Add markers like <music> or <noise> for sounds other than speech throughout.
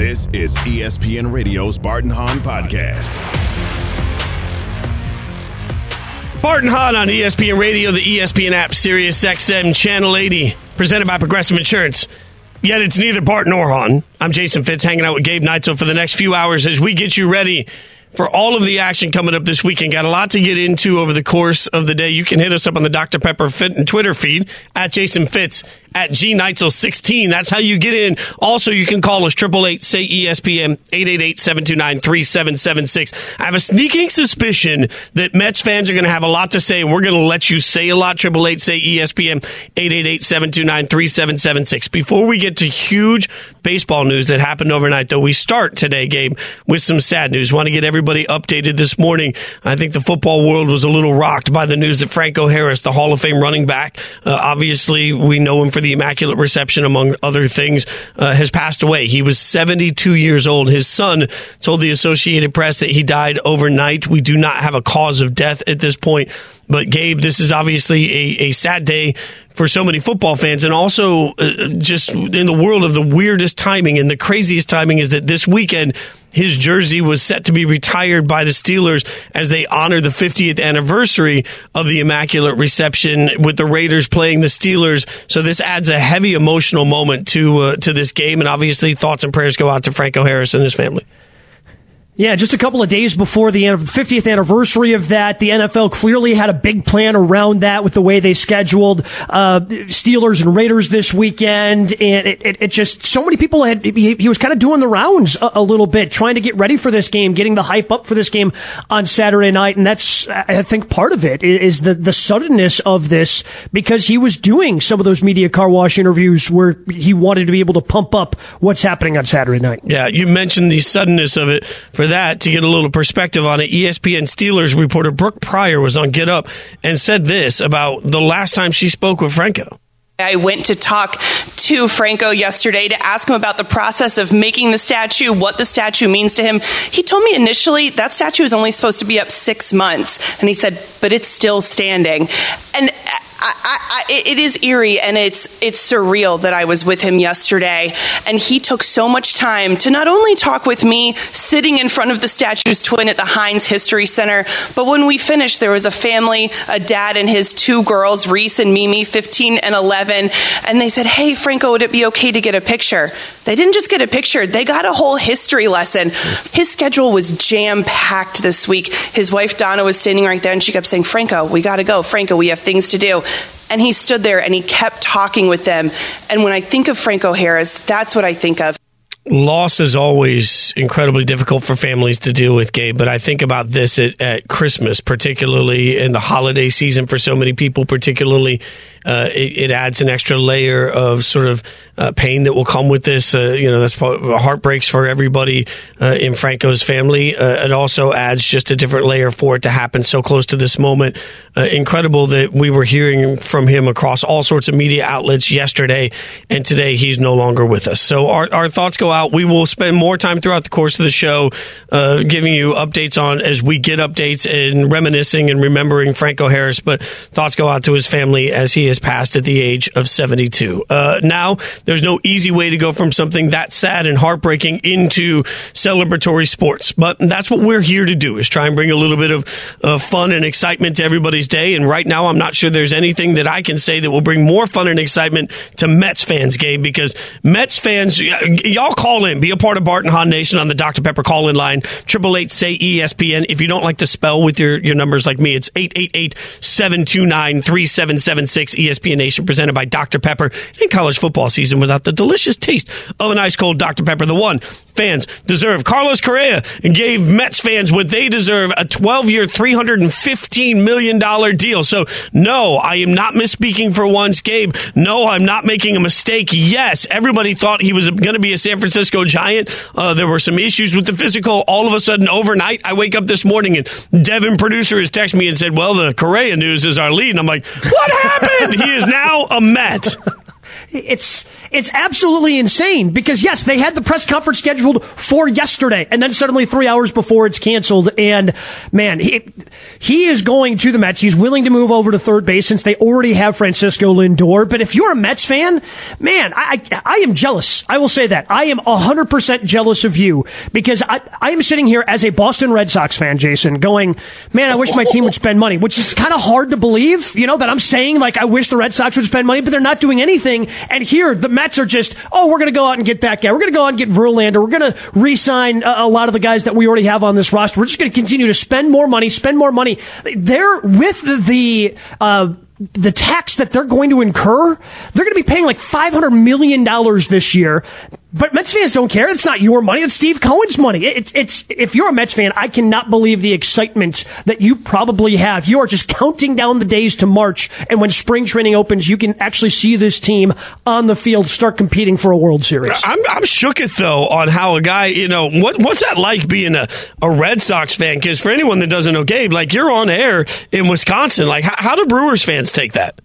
This is ESPN Radio's Bart and Hahn podcast. Bart and Hahn on ESPN Radio, the ESPN app, Sirius XM Channel 80, presented by Progressive Insurance. Yet it's neither Bart nor Hahn. I'm Jason Fitz, hanging out with Gabe Neitzel for the next few hours as we get you ready for all of the action coming up this weekend. Got a lot to get into over the course of the day. You can hit us up on the Dr. Pepper Fit and Twitter feed at Jason Fitz at G Neitzel 16. That's how you get in. Also, you can call us 888 say ESPN 888 729 3776. I have a sneaking suspicion that Mets fans are going to have a lot to say, and we're going to let you say a lot. 888 say ESPN 888 729 3776. Before we get to huge baseball news that happened overnight, though, we start today, Gabe, with some sad news. Want to get everybody updated this morning. I think the football world was a little rocked by the news that Franco Harris, the Hall of Fame running back, uh, obviously we know him for the Immaculate Reception, among other things, uh, has passed away. He was 72 years old. His son told the Associated Press that he died overnight. We do not have a cause of death at this point. But Gabe, this is obviously a, a sad day for so many football fans, and also uh, just in the world of the weirdest timing and the craziest timing is that this weekend his jersey was set to be retired by the Steelers as they honor the 50th anniversary of the Immaculate Reception with the Raiders playing the Steelers. So this adds a heavy emotional moment to uh, to this game, and obviously thoughts and prayers go out to Franco Harris and his family. Yeah, just a couple of days before the 50th anniversary of that, the NFL clearly had a big plan around that with the way they scheduled uh, Steelers and Raiders this weekend, and it, it, it just so many people had. He, he was kind of doing the rounds a, a, little bit, trying to get ready for this game, getting the hype up for this game on Saturday night, and that's I think part of it is the the suddenness of this because he was doing some of those media car wash interviews where he wanted to be able to pump up what's happening on Saturday night. Yeah, you mentioned the suddenness of it for that to get a little perspective on it, ESPN Steelers reporter Brooke Pryor was on Get Up and said this about the last time she spoke with Franco. I went to talk to Franco yesterday to ask him about the process of making the statue, what the statue means to him. He told me initially that statue is only supposed to be up six months. And he said, but it's still standing. And I, I, it is eerie and it's it's surreal that I was with him yesterday, and he took so much time to not only talk with me sitting in front of the statue's twin at the Heinz History Center, but when we finished, there was a family, a dad and his two girls, Reese and Mimi, 15 and 11, and they said, "Hey, Franco, would it be okay to get a picture?" They didn't just get a picture; they got a whole history lesson. His schedule was jam packed this week. His wife Donna was standing right there, and she kept saying, "Franco, we got to go. Franco, we have things to do." And he stood there and he kept talking with them. And when I think of Franco Harris, that's what I think of loss is always incredibly difficult for families to deal with, Gabe. But I think about this at, at Christmas, particularly in the holiday season for so many people, particularly uh, it, it, adds an extra layer of sort of uh, pain that will come with this. Uh, you know, that's heartbreaks for everybody uh, in Franco's family. Uh, it also adds just a different layer for it to happen so close to this moment. Uh, incredible that we were hearing from him across all sorts of media outlets yesterday, and today he's no longer with us. So our, our thoughts go out. We will spend more time throughout the course of the show giving you updates on as we get updates and reminiscing and remembering Franco Harris. But thoughts go out to his family as he has passed at the age of 72. Uh, now, there's no easy way to go from something that sad and heartbreaking into celebratory sports, but that's what we're here to do is try and bring a little bit of uh, fun and excitement to everybody's day. And right now, I'm not sure there's anything that I can say that will bring more fun and excitement to Mets fans, game because Mets fans, y'all call in, be a part of Bart and Hahn Nation on the Dr. Pepper call in line, 888 say ESPN. If you don't like to spell with your, your numbers like me, it's 888 729 3776 ESPN Nation presented by Dr. Pepper in college football season without the delicious taste of an ice cold Dr. Pepper, the one fans deserve. Carlos Correa gave Mets fans what they deserve a 12 year, $315 million deal. So, no, I am not misspeaking for once, Gabe. No, I'm not making a mistake. Yes, everybody thought he was going to be a San Francisco Giant. Uh, there were some issues with the physical. All of a sudden, overnight, I wake up this morning and Devin, producer, has texted me and said, Well, the Correa news is our lead. And I'm like, What happened? He is now a Met. It's it's absolutely insane because yes, they had the press conference scheduled for yesterday, and then suddenly three hours before it's canceled. And man, he he is going to the Mets. He's willing to move over to third base since they already have Francisco Lindor. But if you're a Mets fan, man, I I, I am jealous. I will say that I am hundred percent jealous of you because I I am sitting here as a Boston Red Sox fan, Jason, going, man, I wish my team would spend money, which is kind of hard to believe. You know that I'm saying like I wish the Red Sox would spend money, but they're not doing anything. And here, the Mets are just, oh, we're going to go out and get that guy. We're going to go out and get Verlander. We're going to re-sign a, a, lot of the guys that we already have on this roster. We're just going to continue to spend more money, spend more money. They're with the, uh, the tax that they're going to incur, they're going to be paying like $500 million this year. But Mets fans don't care. It's not your money. It's Steve Cohen's money. It's, it's, if you're a Mets fan, I cannot believe the excitement that you probably have. You are just counting down the days to March. And when spring training opens, you can actually see this team on the field start competing for a World Series. I'm, I'm shook it though on how a guy, you know, what, what's that like being a, a Red Sox fan? Because for anyone that doesn't know Gabe, like you're on air in Wisconsin. Like how, how do Brewers fans take that?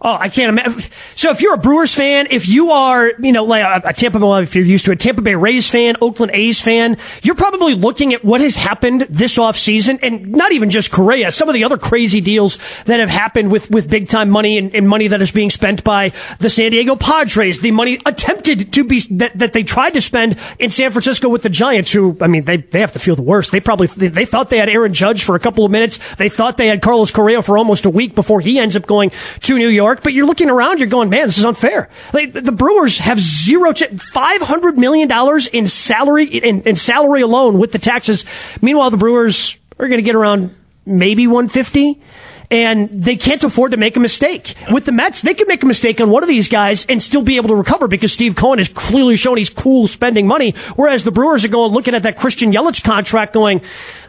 Oh, I can't imagine. So if you're a Brewers fan, if you are, you know, like a, Tampa Bay, if you're used to a Tampa Bay Rays fan, Oakland A's fan, you're probably looking at what has happened this offseason and not even just Correa, some of the other crazy deals that have happened with, with big time money and, and money that is being spent by the San Diego Padres, the money attempted to be, that, that they tried to spend in San Francisco with the Giants, who, I mean, they, they have to feel the worst. They probably, they, they thought they had Aaron Judge for a couple of minutes. They thought they had Carlos Correa for almost a week before he ends up going to New York. York, but you're looking around, you're going, man, this is unfair. Like, the Brewers have zero, five hundred million dollars in salary in, in salary alone with the taxes. Meanwhile, the Brewers are going to get around maybe one fifty and they can't afford to make a mistake. With the Mets, they could make a mistake on one of these guys and still be able to recover because Steve Cohen has clearly shown he's cool spending money. Whereas the Brewers are going looking at that Christian Yelich contract going,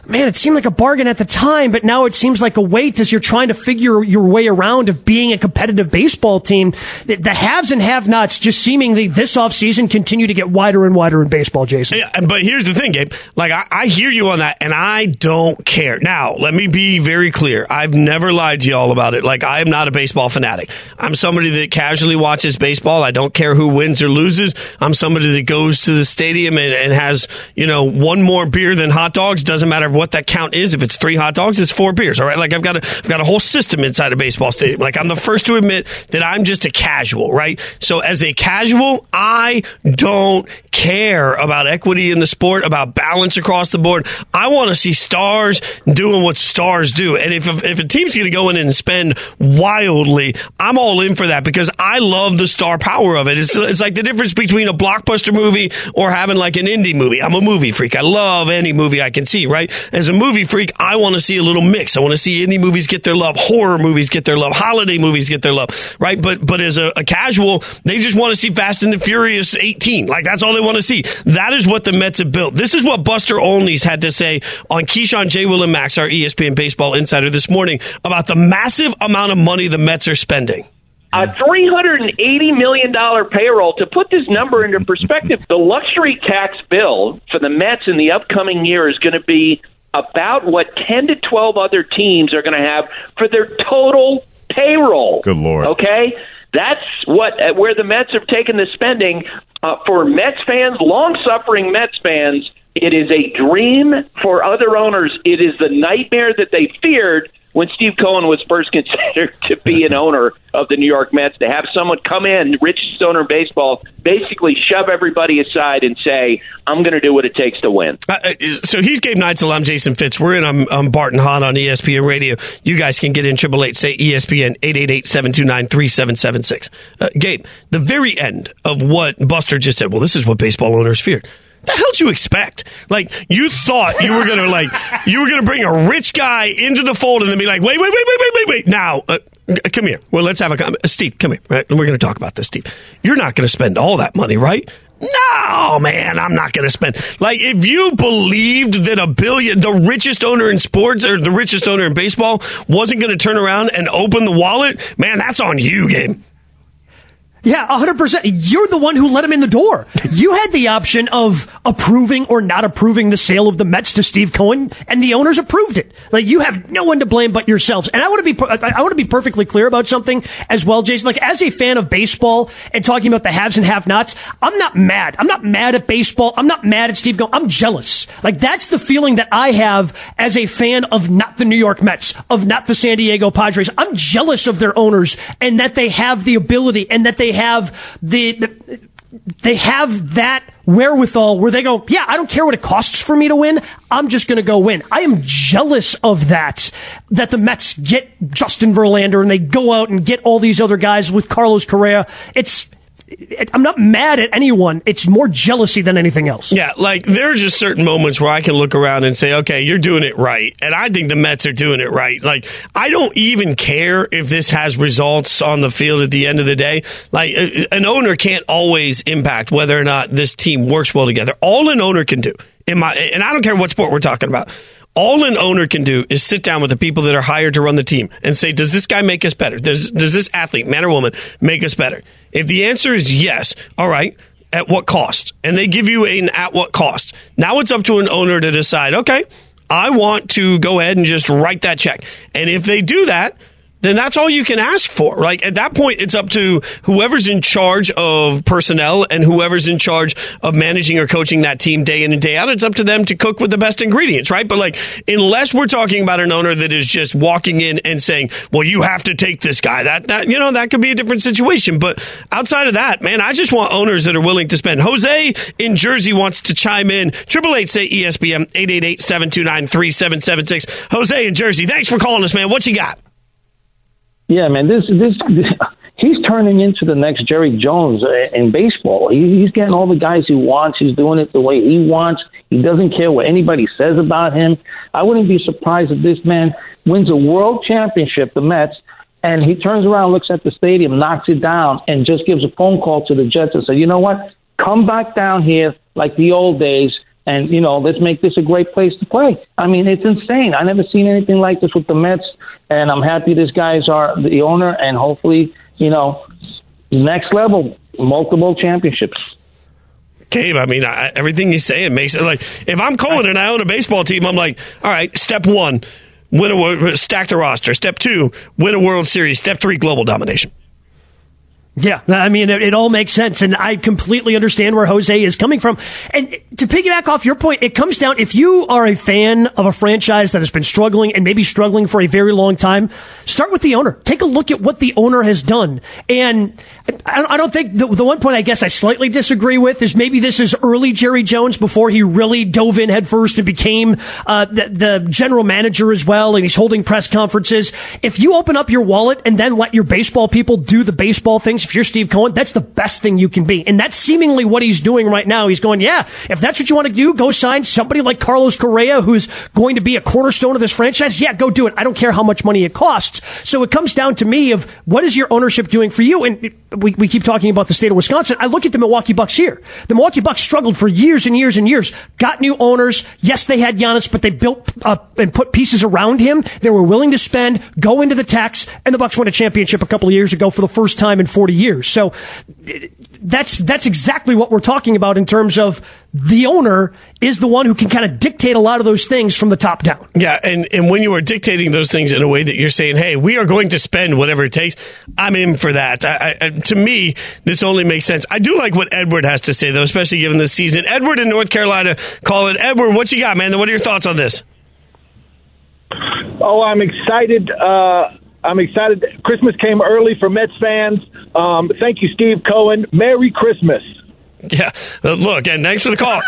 man, it seemed like a bargain at the time, but now it seems like a weight as you're trying to figure your way around of being a competitive baseball team. The, the haves and have nots just seemingly this offseason continue to get wider and wider in baseball, Jason. Yeah, but here's the thing, Gabe. Like, I, I hear you on that, and I don't care. Now, let me be very clear. I've never lied to y'all about it. Like, I am not a baseball fanatic. I'm somebody that casually watches baseball. I don't care who wins or loses. I'm somebody that goes to the stadium and, and has, you know, one more beer than hot dogs. Doesn't matter what that count is. If it's three hot dogs, it's four beers. All right. Like I've got a, I've got a whole system inside a baseball stadium. Like I'm the first to admit that I'm just a casual, right? So as a casual, I don't care about equity in the sport, about balance across the board. I want to see stars doing what stars do. And if, if a team's going to go in and spend wildly, I'm all in for that because I love the star power of it. It's, it's like the difference between a blockbuster movie or having like an indie movie. I'm a movie freak. I love any movie I can see, right? As a movie freak, I want to see a little mix. I want to see indie movies get their love, horror movies get their love, holiday movies get their love, right? But but as a, a casual, they just want to see Fast and the Furious 18. Like that's all they want to see. That is what the Mets have built. This is what Buster Olney's had to say on Keyshawn J. Will and Max, our ESPN baseball insider this morning about the massive amount of money the Mets are spending a $380 million payroll. To put this number into perspective, the luxury tax bill for the Mets in the upcoming year is going to be about what 10 to 12 other teams are going to have for their total payroll. Good Lord. Okay? That's what uh, where the Mets have taken the spending uh, for Mets fans, long-suffering Mets fans. It is a dream for other owners. It is the nightmare that they feared when Steve Cohen was first <laughs> considered to be an owner of the New York Mets, to have someone come in, richest owner in baseball, basically shove everybody aside and say, I'm going to do what it takes to win. Uh, uh so he's Gabe Neitzel. I'm Jason Fitz. We're in I'm, I'm Bart and Hahn on ESPN Radio. You guys can get in 888 say ESPN 888 729 3776. Uh, Gabe, the very end of what Buster just said, well, this is what baseball owners feared the hell did you expect? Like you thought you were gonna like you were gonna bring a rich guy into the fold and then be like, wait, wait, wait, wait, wait, wait, wait. Now, uh, come here. Well, let's have a uh, Steve. Come here. Right? And we're gonna talk about this, Steve. You're not gonna spend all that money, right? No, man, I'm not going to spend. Like, if you believed that a billion, the richest owner in sports or the richest owner in baseball wasn't going to turn around and open the wallet, man, that's on you, game. Yeah, 100%. You're the one who let him in the door. You had the option of approving or not approving the sale of the Mets to Steve Cohen, and the owners approved it. Like, you have no one to blame but yourselves. And I want to be, I want to be perfectly clear about something as well, Jason. Like, as a fan of baseball and talking about the haves and have nots, I'm not mad. I'm not mad at baseball. I'm not mad at Steve Cohen. I'm jealous. Like, that's the feeling that I have as a fan of not the New York Mets, of not the San Diego Padres. I'm jealous of their owners and that they have the ability and that they have the, the they have that wherewithal where they go, yeah, I don't care what it costs for me to win. I'm just going to go win. I am jealous of that, that the Mets get Justin Verlander and they go out and get all these other guys with Carlos Correa. It's, I'm not mad at anyone. It's more jealousy than anything else. Yeah, like there are just certain moments where I can look around and say, okay, you're doing it right. And I think the Mets are doing it right. Like, I don't even care if this has results on the field at the end of the day. Like, uh, an owner can't always impact whether or not this team works well together. All an owner can do, in my, and I don't care what sport we're talking about all an owner can do is sit down with the people that are hired to run the team and say, does this guy make us better? Does, does this athlete, man or woman, make us better? If the answer is yes, all right, at what cost? And they give you an at what cost. Now it's up to an owner to decide, okay, I want to go ahead and just write that check. And if they do that, then that's all you can ask for. Like at that point, it's up to whoever's in charge of personnel and whoever's in charge of managing or coaching that team day in and day out. It's up to them to cook with the best ingredients, right? But like, unless we're talking about an owner that is just walking in and saying, "Well, you have to take this guy," that that you know that could be a different situation. But outside of that, man, I just want owners that are willing to spend. Jose in Jersey wants to chime in. Triple eight say ESPN 888-729-3776. Jose in Jersey, thanks for calling us, man. What you got? Yeah, man, this this, this <laughs> he's turning into the next Jerry Jones uh, in baseball. He, he's getting all the guys he wants. He's doing it the way he wants. He doesn't care what anybody says about him. I wouldn't be surprised if this man wins a world championship, the Mets, and he turns around, looks at the stadium, knocks it down, and just gives a phone call to the Jets and says, "You know what? Come back down here like the old days." And you know let's make this a great place to play. I mean, it's insane. I never seen anything like this with the Mets, and I'm happy these guys are the owner, and hopefully, you know, next level, multiple championships. Gabe, I mean, I, everything you say, it makes it like if I'm Cohen and I own a baseball team, I'm like, all right, step one, win a stack the roster. Step two, win a World Series. Step three, global domination. Yeah, I mean, it, it, all makes sense, and I completely understand where Jose is coming from. And to piggyback off your point, it comes down if you are a fan of a franchise that has been struggling and maybe struggling for a very long time, start with the owner. Take a look at what the owner has done. And I, I don't think the, the one point I guess I slightly disagree with is maybe this is early Jerry Jones before he really dove in headfirst and became uh, the, the general manager as well, and he's holding press conferences. If you open up your wallet and then let your baseball people do the baseball things if you're Steve Cohen, that's the best thing you can be. And that's seemingly what he's doing right now. He's going, yeah, if that's what you want to do, go sign somebody like Carlos Correa, who's going to be a cornerstone of this franchise. Yeah, go do it. I don't care how much money it costs. So it comes down to me of what is your ownership doing for you? And we, we keep talking about the state of Wisconsin. I look at the Milwaukee Bucks here. The Milwaukee Bucks struggled for years and years and years. Got new owners. Yes, they had Giannis, but they built up and put pieces around him. They were willing to spend, go into the tax, and the Bucks won a championship a couple of years ago for the first time in 40 years. So that's that's exactly what we're talking about in terms of the owner is the one who can kind of dictate a lot of those things from the top down. Yeah, and, and when you are dictating those things in a way that you're saying, hey, we are going to spend whatever it takes, I'm in for that. I, I, to me, this only makes sense. I do like what Edward has to say, though, especially given this season. Edward in North Carolina, call it. Edward, what you got, man? What are your thoughts on this? Oh, I'm excited. Uh, I'm excited. Christmas came early for Mets fans. Um, thank you, Steve Cohen. Merry Christmas. <laughs> Yeah, uh, look, and thanks for the call.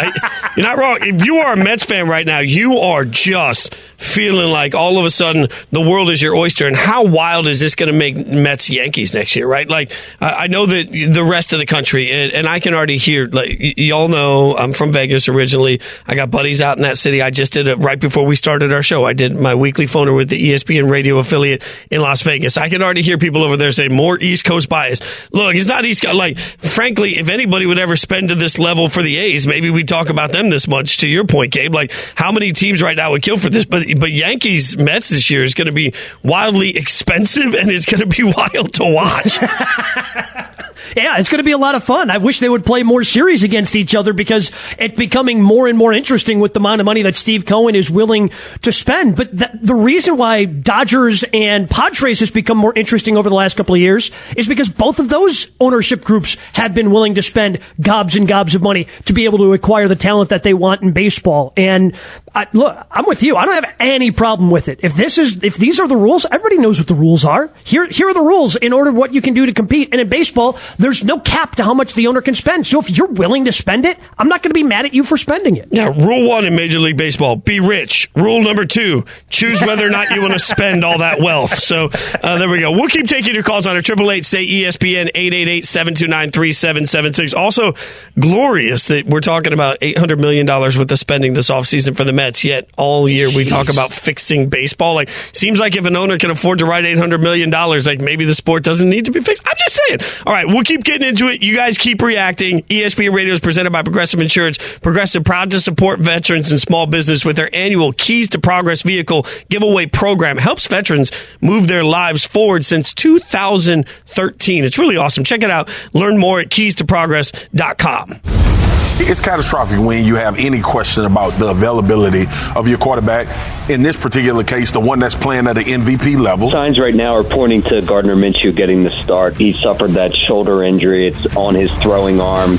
You're not wrong. If you are a Mets fan right now, you are just feeling like all of a sudden the world is your oyster. And how wild is this going to make Mets Yankees next year, right? Like, I know that the rest of the country, and, I can already hear, like, y'all know I'm from Vegas originally. I got buddies out in that city. I just did it right before we started our show. I did my weekly phoner with the ESPN radio affiliate in Las Vegas. I can already hear people over there say more East Coast bias. Look, it's not East Coast. Like, frankly, if anybody would ever spend to this level for the A's, maybe we talk about them this much. To your point, Gabe, like how many teams right now would kill for this? But but Yankees Mets this year is going to be wildly expensive, and it's going to be <laughs> wild to watch. <laughs> Yeah, it's going to be a lot of fun. I wish they would play more series against each other because it's becoming more and more interesting with the amount of money that Steve Cohen is willing to spend. But the, the reason why Dodgers and Padres has become more interesting over the last couple of years is because both of those ownership groups have been willing to spend gobs and gobs of money to be able to acquire the talent that they want in baseball. And I, look, I'm with you. I don't have any problem with it. If this is, if these are the rules, everybody knows what the rules are. Here, here are the rules in order what you can do to compete. And in baseball, there's no cap to how much the owner can spend. So if you're willing to spend it, I'm not going to be mad at you for spending it. Yeah. Rule one in Major League Baseball: be rich. Rule number two: choose whether or not you want to spend all that wealth. So uh, there we go. We'll keep taking your calls on our triple eight say ESPN eight eight eight seven two nine three seven seven six. Also, glorious that we're talking about eight hundred million dollars worth of spending this offseason for the Mets. Yet all year we talk about fixing baseball. Like seems like if an owner can afford to write eight hundred million dollars, like maybe the sport doesn't need to be fixed. I'm just saying. All right, we'll keep getting into it. You guys keep reacting. ESPN Radio is presented by Progressive Insurance. Progressive proud to support veterans and small business with their annual Keys to Progress vehicle giveaway program. Helps veterans move their lives forward since 2013. It's really awesome. Check it out. Learn more at keys to keystoprogress.com. It's catastrophic when you have any question about the availability of your quarterback. In this particular case, the one that's playing at an MVP level. Signs right now are pointing to Gardner Minshew getting the start. He suffered that shoulder injury. It's on his throwing arm.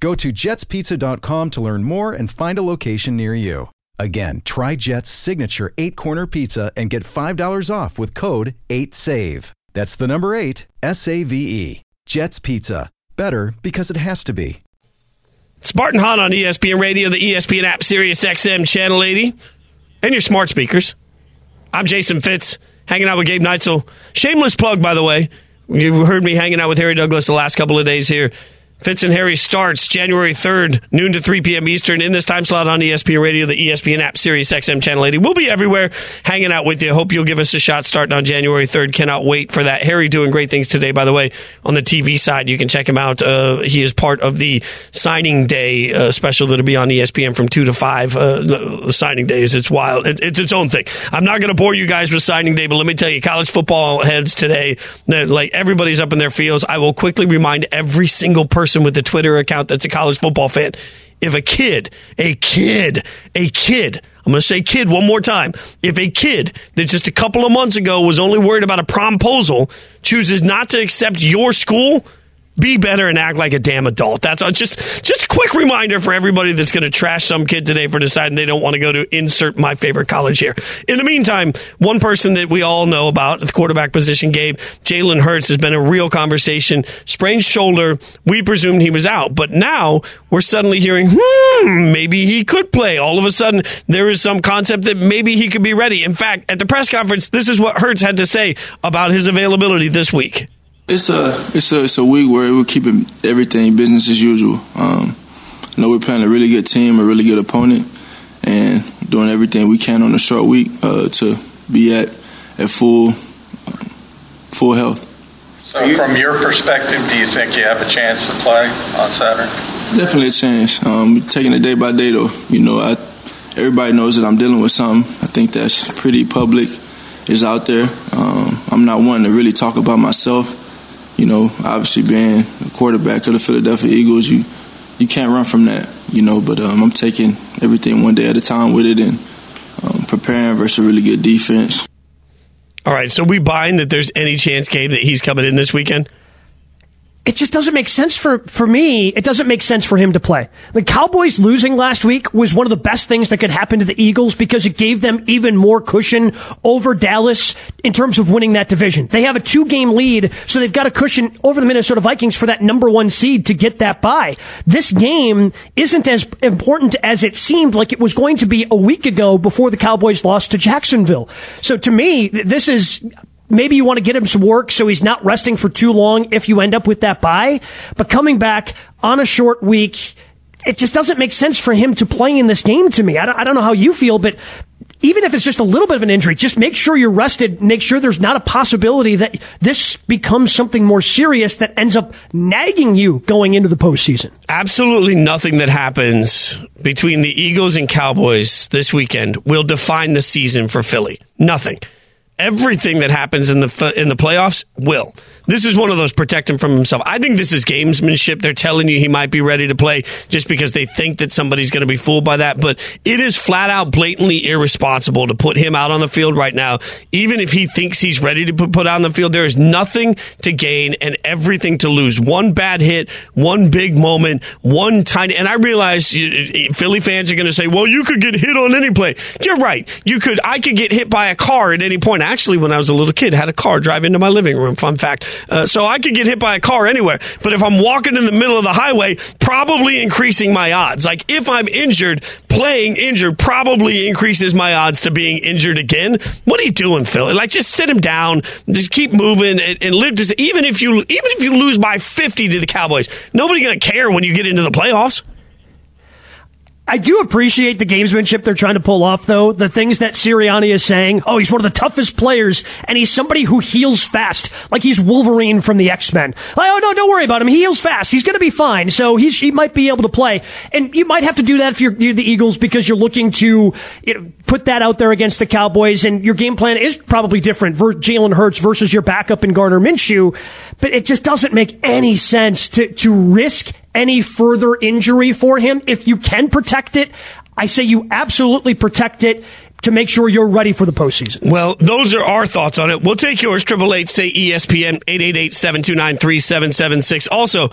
Go to jetspizza.com to learn more and find a location near you. Again, try Jet's signature eight corner pizza and get $5 off with code 8SAVE. That's the number eight, S A V E. Jet's Pizza. Better because it has to be. Spartan Hahn on ESPN Radio, the ESPN app, Sirius XM, Channel 80, and your smart speakers. I'm Jason Fitz, hanging out with Gabe Neitzel. Shameless plug, by the way. You heard me hanging out with Harry Douglas the last couple of days here. Fitz and Harry starts January 3rd, noon to 3 p.m. Eastern in this time slot on ESPN Radio, the ESPN app, Sirius XM Channel 80. We'll be everywhere hanging out with you. Hope you'll give us a shot starting on January 3rd. Cannot wait for that. Harry doing great things today, by the way, on the TV side. You can check him out. Uh, he is part of the signing day uh, special that'll be on ESPN from 2 to 5. Uh, signing days, it's wild. It, it's its own thing. I'm not going to bore you guys with signing day, but let me tell you, college football heads today, like everybody's up in their fields. I will quickly remind every single person person with a Twitter account that's a college football fan. If a kid, a kid, a kid, I'm going to say kid one more time. If a kid that just a couple of months ago was only worried about a promposal chooses not to accept your school, be better and act like a damn adult. That's just just a quick reminder for everybody that's going to trash some kid today for deciding they don't want to go to insert my favorite college here. In the meantime, one person that we all know about the quarterback position, Gabe Jalen Hurts, has been a real conversation. Sprained shoulder. We presumed he was out, but now we're suddenly hearing, hmm, maybe he could play. All of a sudden, there is some concept that maybe he could be ready. In fact, at the press conference, this is what Hurts had to say about his availability this week. It's a it's a it's a week where we're keeping everything business as usual. Um, I know we're playing a really good team, a really good opponent, and doing everything we can on a short week uh, to be at at full um, full health. So, from your perspective, do you think you have a chance to play on Saturday? Definitely a chance. Um, taking it day by day, though. You know, I, everybody knows that I'm dealing with something. I think that's pretty public. Is out there. Um, I'm not one to really talk about myself you know, obviously being a quarterback of the Philadelphia Eagles, you you can't run from that, you know. But um, I'm taking everything one day at a time with it and um, preparing versus a really good defense. All right, so we buying that there's any chance, Gabe, that he's coming in this weekend. It just doesn't make sense for, for me. It doesn't make sense for him to play. The Cowboys losing last week was one of the best things that could happen to the Eagles because it gave them even more cushion over Dallas in terms of winning that division. They have a two game lead, so they've got a cushion over the Minnesota Vikings for that number one seed to get that by. This game isn't as important as it seemed like it was going to be a week ago before the Cowboys lost to Jacksonville. So to me, this is maybe you want to get him some work so he's not resting for too long if you end up with that bye. But coming back on a short week, it just doesn't make sense for him to play in this game to me. I don't, I don't know how you feel, but even if it's just a little bit of an injury, just make sure you're rested. Make sure there's not a possibility that this becomes something more serious that ends up nagging you going into the postseason. Absolutely nothing that happens between the Eagles and Cowboys this weekend will define the season for Philly. Nothing everything that happens in the in the playoffs will. This is one of those protect him from himself. I think this is gamesmanship. They're telling you he might be ready to play just because they think that somebody's going to be fooled by that. But it is flat out blatantly irresponsible to put him out on the field right now. Even if he thinks he's ready to put, on the field, there is nothing to gain and everything to lose. One bad hit, one big moment, one tiny. And I realize Philly fans are going to say, well, you could get hit on any play. You're right. You could, I could get hit by a car at any point. Actually, when I was a little kid, had a car drive into my living room. Fun fact. Uh, so I could get hit by a car anywhere. But if I'm walking in the middle of the highway, probably increasing my odds. Like if I'm injured, playing injured probably increases my odds to being injured again. What are you doing, Phil? Like just sit him down, just keep moving and, and live to even if you even if you lose by 50 to the Cowboys, nobody to care when you get into the playoffs. I do appreciate the gamesmanship they're trying to pull off, though. The things that Sirianni is saying. Oh, he's one of the toughest players, and he's somebody who heals fast, like he's Wolverine from the X Men. Like, oh no, don't worry about him. He heals fast. He's going to be fine. So he might be able to play. And you might have to do that if you're, you're the Eagles because you're looking to you know, put that out there against the Cowboys, and your game plan is probably different. Jalen Hurts versus your backup in Gardner Minshew, but it just doesn't make any sense to to risk any further injury for him. If you can protect it, I say you absolutely protect it to make sure you're ready for the postseason. Well, those are our thoughts on it. We'll take yours. Triple eight say ESPN eight eight eight seven two nine three seven seven six. Also.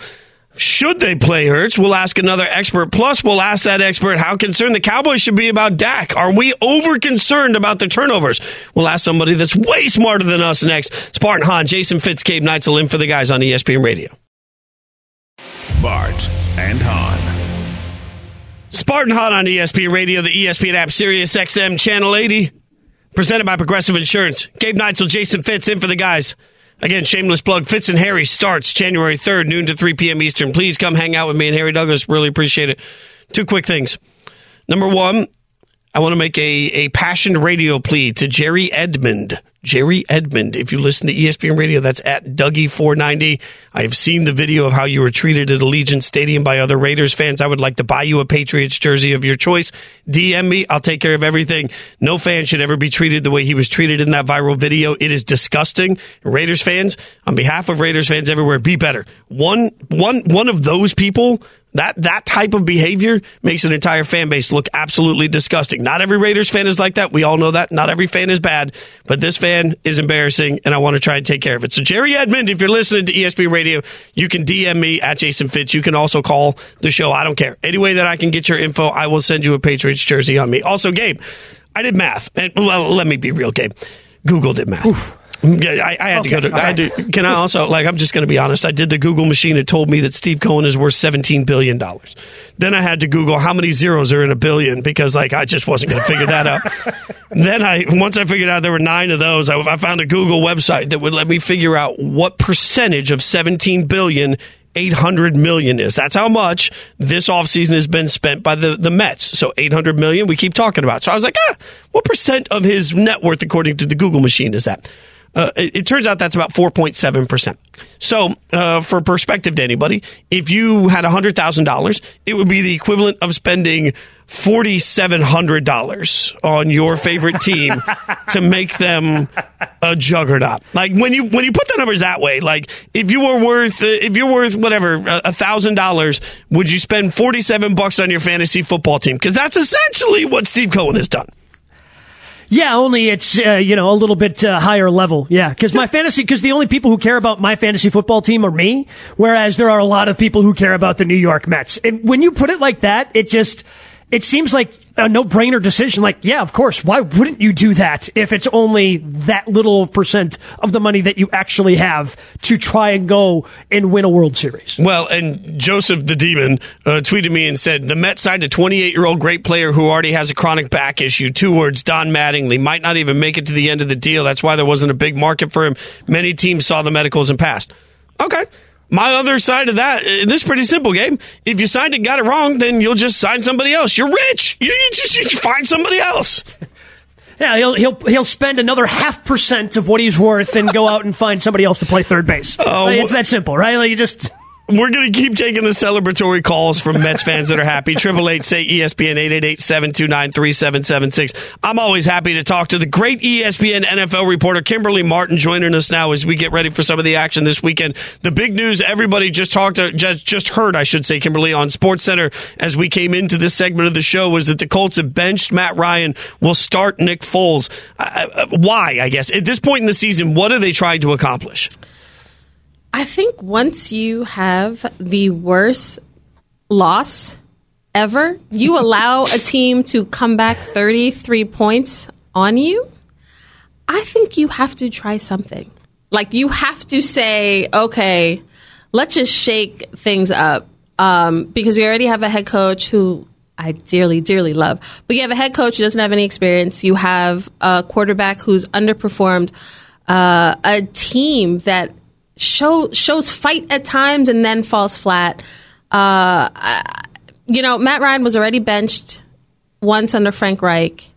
Should they play Hurts? We'll ask another expert. Plus, we'll ask that expert how concerned the Cowboys should be about Dak. Are we over concerned about the turnovers? We'll ask somebody that's way smarter than us next. Spartan Hahn, Jason Fitz, Gabe Neitzel in for the guys on ESPN Radio. Bart and Hahn. Spartan Hahn on ESPN Radio, the ESPN app, Sirius XM Channel 80, presented by Progressive Insurance. Gabe Neitzel, Jason Fitz in for the guys. Again, shameless plug. Fitz and Harry starts January 3rd, noon to 3 p.m. Eastern. Please come hang out with me and Harry Douglas. Really appreciate it. Two quick things. Number one, I want to make a, a passionate radio plea to Jerry Edmond. Jerry Edmond. If you listen to ESPN Radio, that's at Dougie490. I have seen the video of how you were treated at Allegiant Stadium by other Raiders fans. I would like to buy you a Patriots jersey of your choice. DM me. I'll take care of everything. No fan should ever be treated the way he was treated in that viral video. It is disgusting. Raiders fans, on behalf of Raiders fans everywhere, be better. One, one, one of those people that that type of behavior makes an entire fan base look absolutely disgusting. Not every Raiders fan is like that. We all know that. Not every fan is bad, but this fan is embarrassing, and I want to try and take care of it. So, Jerry Edmond, if you're listening to ESPN Radio, you can DM me at Jason Fitz. You can also call the show. I don't care. Any way that I can get your info, I will send you a Patriots jersey on me. Also, Gabe, I did math, and well, let me be real, Gabe. Google did math. Oof. I, I had okay, to go to. I had to, can I also like? I'm just going to be honest. I did the Google machine. It told me that Steve Cohen is worth 17 billion dollars. Then I had to Google how many zeros are in a billion because like I just wasn't going to figure that out. <laughs> then I once I figured out there were nine of those, I, I found a Google website that would let me figure out what percentage of 17 billion 800 million is. That's how much this offseason has been spent by the, the Mets. So 800 million we keep talking about. So I was like, ah, what percent of his net worth according to the Google machine is that? Uh, it, it, turns out that's about 4.7%. So, uh, for perspective to anybody, if you had $100,000, it would be the equivalent of spending $4,700 on your favorite team <laughs> to make them a juggernaut. Like when you, when you put the numbers that way, like if you were worth, uh, if you're worth whatever, a thousand dollars, would you spend 47 bucks on your fantasy football team? Cause that's essentially what Steve Cohen has done. Yeah, only it's uh, you know a little bit uh, higher level. Yeah, because my fantasy because the only people who care about my fantasy football team are me, whereas there are a lot of people who care about the New York Mets. And when you put it like that, it just it seems like a no-brainer decision. Like, yeah, of course. Why wouldn't you do that if it's only that little percent of the money that you actually have to try and go and win a World Series? Well, and Joseph the Demon uh, tweeted me and said the Mets signed a 28-year-old great player who already has a chronic back issue. Two words: Don Mattingly might not even make it to the end of the deal. That's why there wasn't a big market for him. Many teams saw the medicals and passed. Okay. My other side of that, uh, this is pretty simple, Gabe. If you signed it, got it wrong, then you'll just sign somebody else. You're rich. You, you just you find somebody else. <laughs> Yeah, he'll he'll he'll spend another half percent of what he's worth and go out and find somebody else to play third base. <laughs> Oh, like, it's that simple, right? Like you just we're going to keep taking the celebratory calls from Mets fans that are happy. Triple eight say ESPN eight eight eight seven two nine three seven seven six. I'm always happy to talk to the great ESPN NFL reporter Kimberly Martin joining us now as we get ready for some of the action this weekend. The big news everybody just talked to, just just heard, I should say, Kimberly on Sports Center as we came into this segment of the show was that the Colts have benched Matt Ryan, will start Nick Foles. Uh, uh why? I guess at this point in the season, what are they trying to accomplish? I think once you have the worst loss ever, you <laughs> allow a team to come back 33 points on you. I think you have to try something. Like you have to say, okay, let's just shake things up. Um, because you already have a head coach who I dearly, dearly love. But you have a head coach who doesn't have any experience. You have a quarterback who's underperformed, uh, a team that show shows fight at times and then falls flat. Uh, you know, Matt Ryan was already benched once under Frank Reich.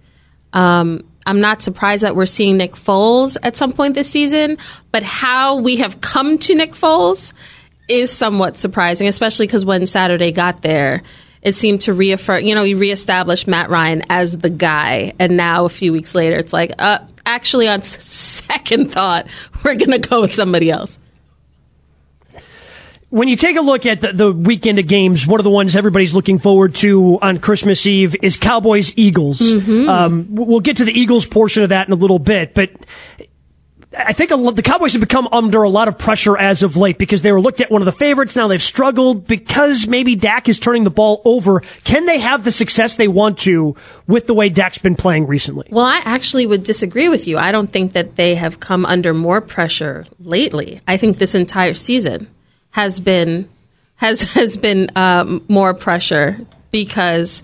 Um, I'm not surprised that we're seeing Nick Foles at some point this season, but how we have come to Nick Foles is somewhat surprising, especially because when Saturday got there, it seemed to reaffirm, you know, he reestablished Matt Ryan as the guy. And now a few weeks later, it's like, uh, actually, on <laughs> second thought, we're going to go with somebody else when you take a look at the, the, weekend of games, one of the ones everybody's looking forward to on Christmas Eve is Cowboys Eagles. Mm-hmm. Um, we'll get to the Eagles portion of that in a little bit, but I think lot, the Cowboys have become under a lot of pressure as of late because they were looked at one of the favorites. Now they've struggled because maybe Dak is turning the ball over. Can they have the success they want to with the way Dak's been playing recently? Well, I actually would disagree with you. I don't think that they have come under more pressure lately. I think this entire season has been has <laughs> has been um, more pressure because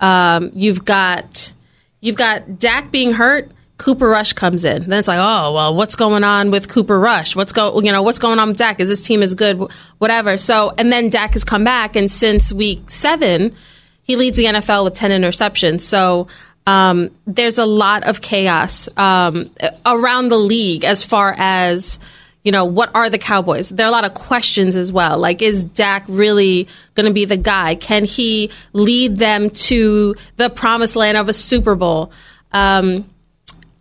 um, you've got you've got Dak being hurt. Cooper Rush comes in. Then it's like, oh well, what's going on with Cooper Rush? What's go you know what's going on with Dak? Is this team as good? Whatever. So and then Dak has come back, and since week seven, he leads the NFL with ten interceptions. So um, there's a lot of chaos um, around the league as far as you know, what are the Cowboys? There are a lot of questions as well. Like, is Dak really going to be the guy? Can he lead them to the promised land of a Super Bowl? Um,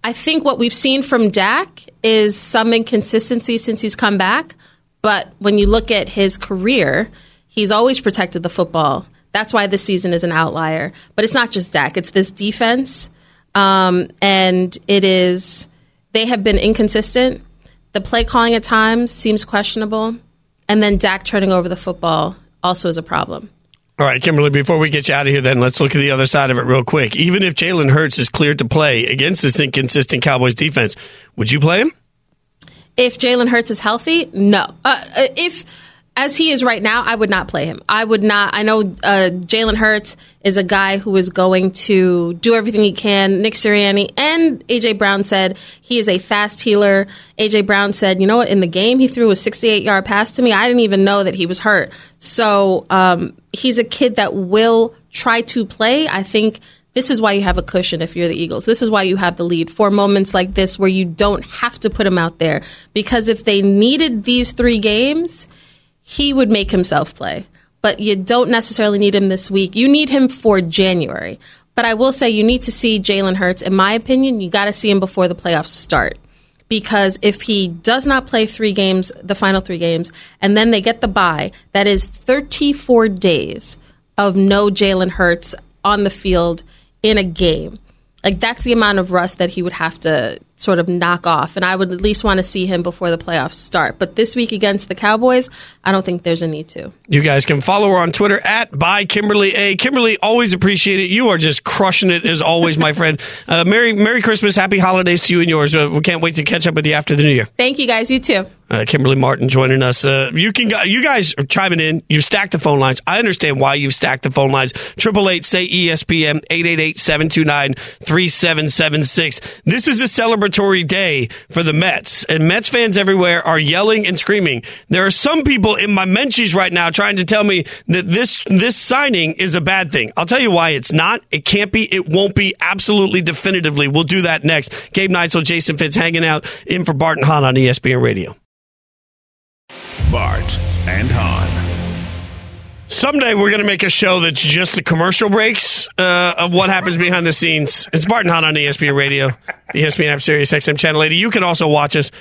I think what we've seen from Dak is some inconsistency since he's come back. But when you look at his career, he's always protected the football. That's why this season is an outlier. But it's not just Dak, it's this defense. Um, and it is, they have been inconsistent. The play calling at times seems questionable. And then Dak turning over the football also is a problem. All right, Kimberly, before we get you out of here, then let's look at the other side of it real quick. Even if Jalen Hurts is cleared to play against this inconsistent Cowboys defense, would you play him? If Jalen Hurts is healthy, no. Uh, uh if as he is right now, I would not play him. I would not. I know uh, Jalen Hurts is a guy who is going to do everything he can. Nick Sirianni and AJ Brown said he is a fast healer. AJ Brown said, you know what? In the game, he threw a 68 yard pass to me. I didn't even know that he was hurt. So um, he's a kid that will try to play. I think this is why you have a cushion if you're the Eagles. This is why you have the lead for moments like this where you don't have to put him out there. Because if they needed these three games, he would make himself play. But you don't necessarily need him this week. You need him for January. But I will say you need to see Jalen Hurts. In my opinion, you got to see him before the playoffs start. Because if he does not play three games, the final three games, and then they get the bye, that is 34 days of no Jalen Hurts on the field in a game. Like that's the amount of rust that he would have to sort of knock off. And I would at least want to see him before the playoffs start. But this week against the Cowboys, I don't think there's a need to. You guys can follow her on Twitter at by Kimberly A. Kimberly, always appreciate it. You are just crushing it as always, my <laughs> friend. Uh, Merry Merry Christmas, Happy Holidays to you and yours. Uh, we can't wait to catch up with you after the new year. Thank you guys. You too. Uh, Kimberly Martin joining us. Uh, you can you guys are chiming in. You've stacked the phone lines. I understand why you've stacked the phone lines. Triple eight say ESPN 888-729-3776. This is a celebratory day for the Mets, and Mets fans everywhere are yelling and screaming. There are some people in my menchies right now trying to tell me that this this signing is a bad thing. I'll tell you why it's not. It can't be. It won't be. Absolutely, definitively. We'll do that next. Gabe Neitzel, Jason Fitz, hanging out in for Bart and Hahn on ESPN Radio. Bart and Hahn. Someday we're going to make a show that's just the commercial breaks uh, of what happens behind the scenes. It's Bart and Hahn on E ESPN Radio, the ESPN app, Sirius XM Channel 80. You can also watch us.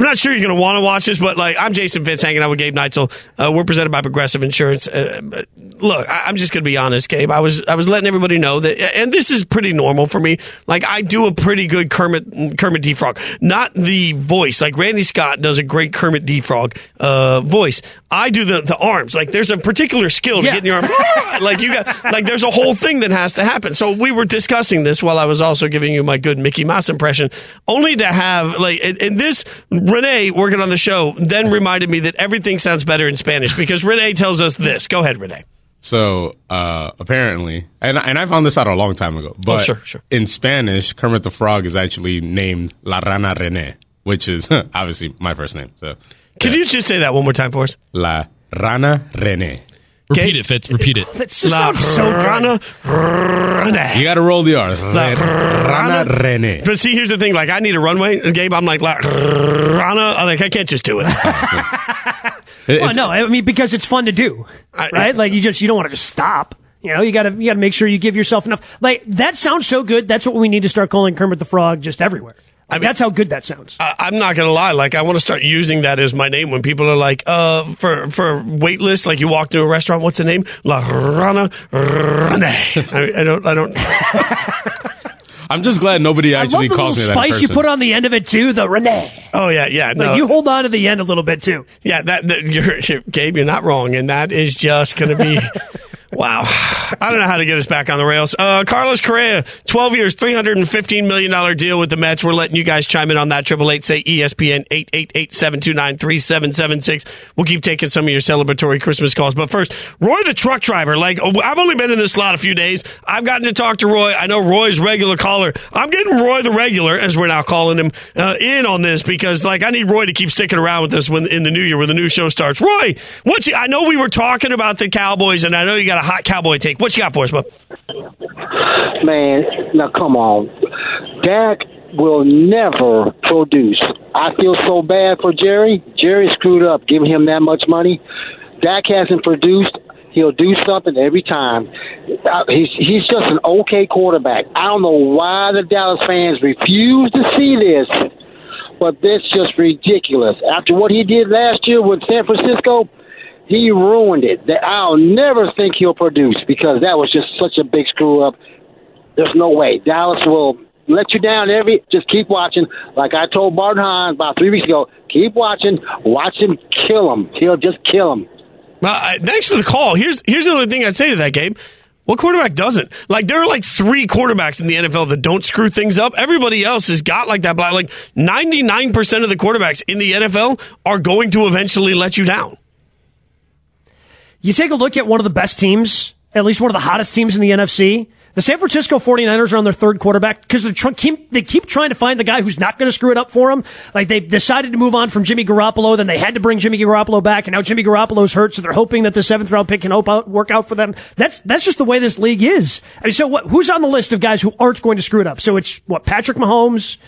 I'm not sure you're going to want to watch this, but like I'm Jason Fitz hanging out with Gabe Neitzel. Uh, we're presented by Progressive Insurance. Uh, look, I, I'm just going to be honest, Gabe. I was I was letting everybody know that, and this is pretty normal for me. Like I do a pretty good Kermit Kermit the Frog, not the voice. Like Randy Scott does a great Kermit the Frog uh, voice. I do the the arms. Like there's a particular skill to Yeah. getting your arm. <laughs> like you got like there's a whole thing that has to happen. So we were discussing this while I was also giving you my good Mickey Mouse impression, only to have like and, and this Renee working on the show then reminded me that everything sounds better in Spanish because Renee tells us this. Go ahead, Renee. So uh, apparently, and and I found this out a long time ago. But Oh, sure, sure. in Spanish, Kermit the Frog is actually named La Rana Renee, which is <laughs> obviously my first name. So Could you just say that one more time for us? La Rana Rene. Repeat it, Fitz. Repeat it. That just La sounds so good. Rana Renee. You got to roll the R. La Rana Rene. But see, here's the thing. Like, I need a runway, and Gabe. I'm like, La Rana. I'm like, I can't just do it. <laughs> Well, no, I mean because it's fun to do, right? Like you just you don't want to just stop. You know, you got to you got to make sure you give yourself enough. Like that sounds so good. That's what we need to start calling Kermit the Frog just everywhere. Like, that's how good that sounds. I, I'm not gonna lie. Like, I want to start using that as my name when people are like, uh, for for wait lists. Like, you walk to a restaurant. What's the name? La Rana Rene. I, I don't. I don't. <laughs> I'm just glad nobody I love actually the calls me that. in spice you put on the end of it too. The Renee. Oh yeah, yeah. No, Like you hold on to the end a little bit too. Yeah, that, that you're, you're- <laughs> Gabe, you're not wrong, and that is just going to be. <laughs> Wow. I don't know how to get us back on the rails. Uh, Carlos Correa, 12 years, $315 million deal with the Mets. We're letting you guys chime in on that. Triple eight say ESPN 888-729-3776. We'll keep taking some of your celebratory Christmas calls. But first, Roy the truck driver. Like, I've only been in this slot a few days. I've gotten to talk to Roy. I know Roy's regular caller. I'm getting Roy the regular, as we're now calling him, uh, in on this because, like, I need Roy to keep sticking around with us when in the new year when the new show starts. Roy, what's he? I know we were talking about the Cowboys, and I know you got a hot Cowboy take. What you got for us, bud? Man, now come on. Dak will never produce. I feel so bad for Jerry. Jerry screwed up giving him that much money. Dak hasn't produced. He'll do something every time. Uh, He's he's just an okay quarterback. I don't know why the Dallas fans refuse to see this, but that's just ridiculous. After what he did last year with San Francisco, he ruined it. That- I'll never think he'll produce because that was just such a big screw up. There's no way Dallas will let you down every. Just keep watching. Like I told Bart and Hahn about three weeks ago, keep watching. Watch him kill him. He'll just kill him. Uh, thanks for the call. Here's here's the only thing I'd say to that, Gabe. What quarterback doesn't? Like there are like three quarterbacks in the NFL that don't screw things up. Everybody else has got like that. Black. Like ninety nine percent of the quarterbacks in the NFL are going to eventually let you down. You take a look at one of the best teams, at least one of the hottest teams in the NFC. The San Francisco 49ers are on their third quarterback because they tr- keep, they keep trying to find the guy who's not going to screw it up for them. Like they decided to move on from Jimmy Garoppolo, then they had to bring Jimmy Garoppolo back, and now Jimmy Garoppolo's hurt, so they're hoping that the seventh round pick can hope out, work out for them. That's that's just the way this league is. I mean, so what, who's on the list of guys who aren't going to screw it up? So it's what Patrick Mahomes,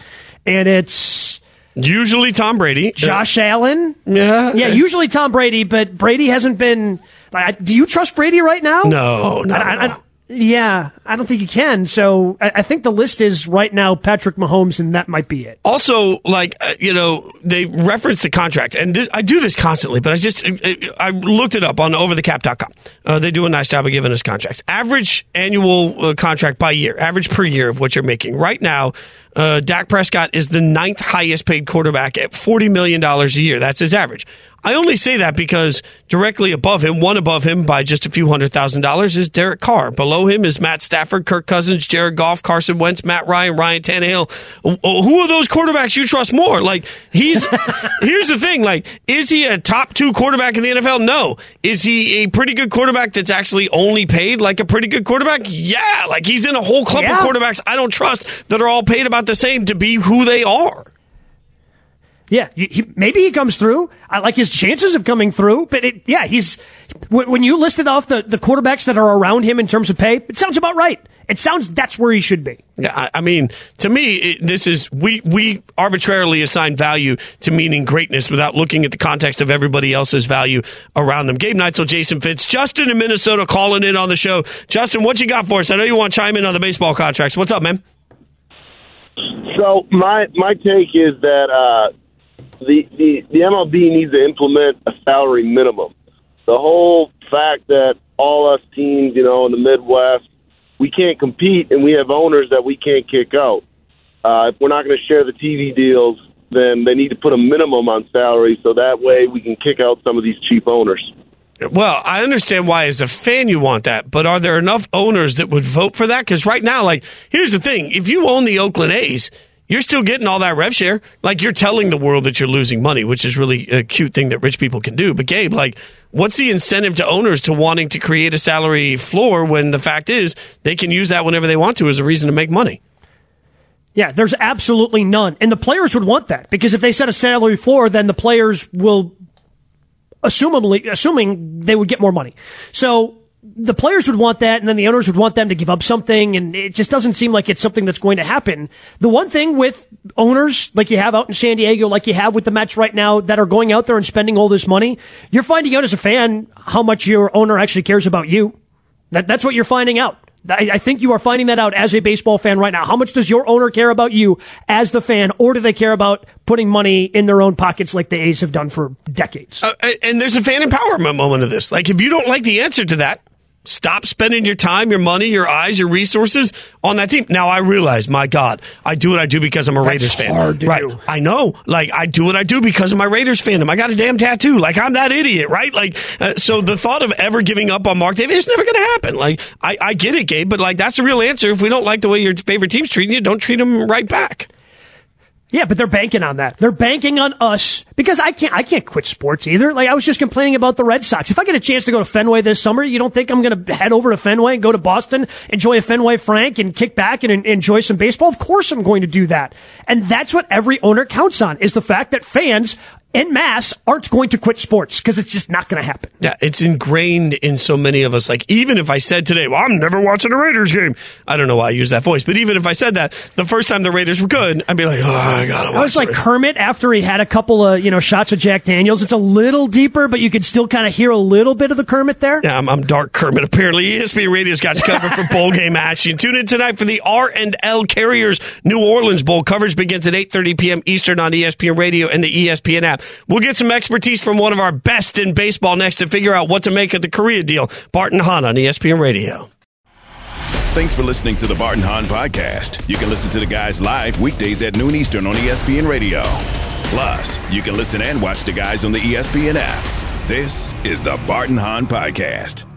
and it's usually Tom Brady, Josh Allen. Yeah, yeah. Usually Tom Brady, but Brady hasn't been. Like, do you trust Brady right now? No, no, I- I- no. Yeah, I don't think you can. So I, I think the list is right now Patrick Mahomes, and that might be it. Also, like uh, you know, they reference the contract, and this, I do this constantly, but I just I looked it up on overthecap.com. Uh, they do a nice job of giving us contracts. Average annual uh, contract by year, average per year of what you're making right now. Uh, Dak Prescott is the ninth highest paid quarterback at $40 million a year. That's his average. I only say that because directly above him, one above him by just a few hundred thousand dollars, is Derek Carr. Below him is Matt Stafford, Kirk Cousins, Jared Goff, Carson Wentz, Matt Ryan, Ryan Tannehill. Who are those quarterbacks you trust more? Like he's <laughs> here's the thing: like, is he a top two quarterback in the NFL? No. Is he a pretty good quarterback that's actually only paid like a pretty good quarterback? Yeah. Like he's in a whole club yeah. of quarterbacks I don't trust that are all paid about the same to be who they are. Yeah, he, maybe he comes through. I like his chances of coming through, but it, yeah, he's when you listed off the, the quarterbacks that are around him in terms of pay, it sounds about right. It sounds that's where he should be. Yeah, I, I mean, to me, it, this is we we arbitrarily assign value to meaning greatness without looking at the context of everybody else's value around them. Gabe Neitzel, Jason Fitz, Justin in Minnesota calling in on the show. Justin, what you got for us? I know you want to chime in on the baseball contracts. What's up, man? So my my take is that uh, the, the, the MLB needs to implement a salary minimum. The whole fact that all us teams, you know, in the Midwest, we can't compete and we have owners that we can't kick out. Uh, if we're not going to share the TV deals, then they need to put a minimum on salary so that way we can kick out some of these cheap owners. Well, I understand why as a fan you want that, but are there enough owners that would vote for that? Because right now, like, here's the thing: if you own the Oakland A's, you're still getting all that rev share. Like you're telling the world that you're losing money, which is really a cute thing that rich people can do. But Gabe, like, what's the incentive to owners to wanting to create a salary floor when the fact is they can use that whenever they want to as a reason to make money? Yeah, there's absolutely none. And the players would want that because if they set a salary floor, then the players will assumably assuming they would get more money. So the players would want that, and then the owners would want them to give up something, and it just doesn't seem like it's something that's going to happen. The one thing with owners, like you have out in San Diego, like you have with the Mets right now, that are going out there and spending all this money, you're finding out as a fan how much your owner actually cares about you. That, that's what you're finding out. I, I think you are finding that out as a baseball fan right now. How much does your owner care about you as the fan, or do they care about putting money in their own pockets like the A's have done for decades? Uh, and there's a fan empowerment moment of this. Like, if you don't like the answer to that, Stop spending your time, your money, your eyes, your resources on that team. Now I realize, my God, I do what I do because I'm a That's Raiders fan. Hard right. Do. I know. Like I do what I do because of my Raiders fandom. I got a damn tattoo. Like I'm that idiot, right? Like uh, so the thought of ever giving up on Mark Davis is never going to happen. Like I, I get it, Gabe, but like that's the real answer. If we don't like the way your favorite team's treating you, don't treat them right back. Yeah, but they're banking on that. They're banking on us because I can't. I can't quit sports either. Like I was just complaining about the Red Sox. If I get a chance to go to Fenway this summer, you don't think I'm going to head over to Fenway and go to Boston, enjoy a Fenway Frank, and kick back and enjoy some baseball? Of course, I'm going to do that. And that's what every owner counts on: is the fact that fans en masse aren't going to quit sports because it's just not going to happen. Yeah, it's ingrained in so many of us. Like, even if I said today, well, I'm never watching a Raiders game. I don't know why I use that voice, but even if I said that the first time the Raiders were good, I'd be like, oh, I got to watch I was like Raiders. Kermit after he had a couple of, you know, shots of Jack Daniels. It's a little deeper, but you can still kind of hear a little bit of the Kermit there. Yeah, I'm, I'm dark Kermit. Apparently, ESPN Radio's got you covered for bowl game action. Tune in tonight for the R&L Carriers New Orleans Bowl. Coverage begins at 8.30 p.m. Eastern on ESPN Radio and the ESPN app. We'll get some expertise from one of our best in baseball next to figure out what to make of the Correa deal. Bart and Hahn on ESPN Radio. Thanks for listening to the Bart and Hahn podcast. You can listen to the guys live weekdays at noon Eastern on ESPN Radio. Plus, you can listen and watch the guys on the ESPN app. This is the Bart and Hahn podcast.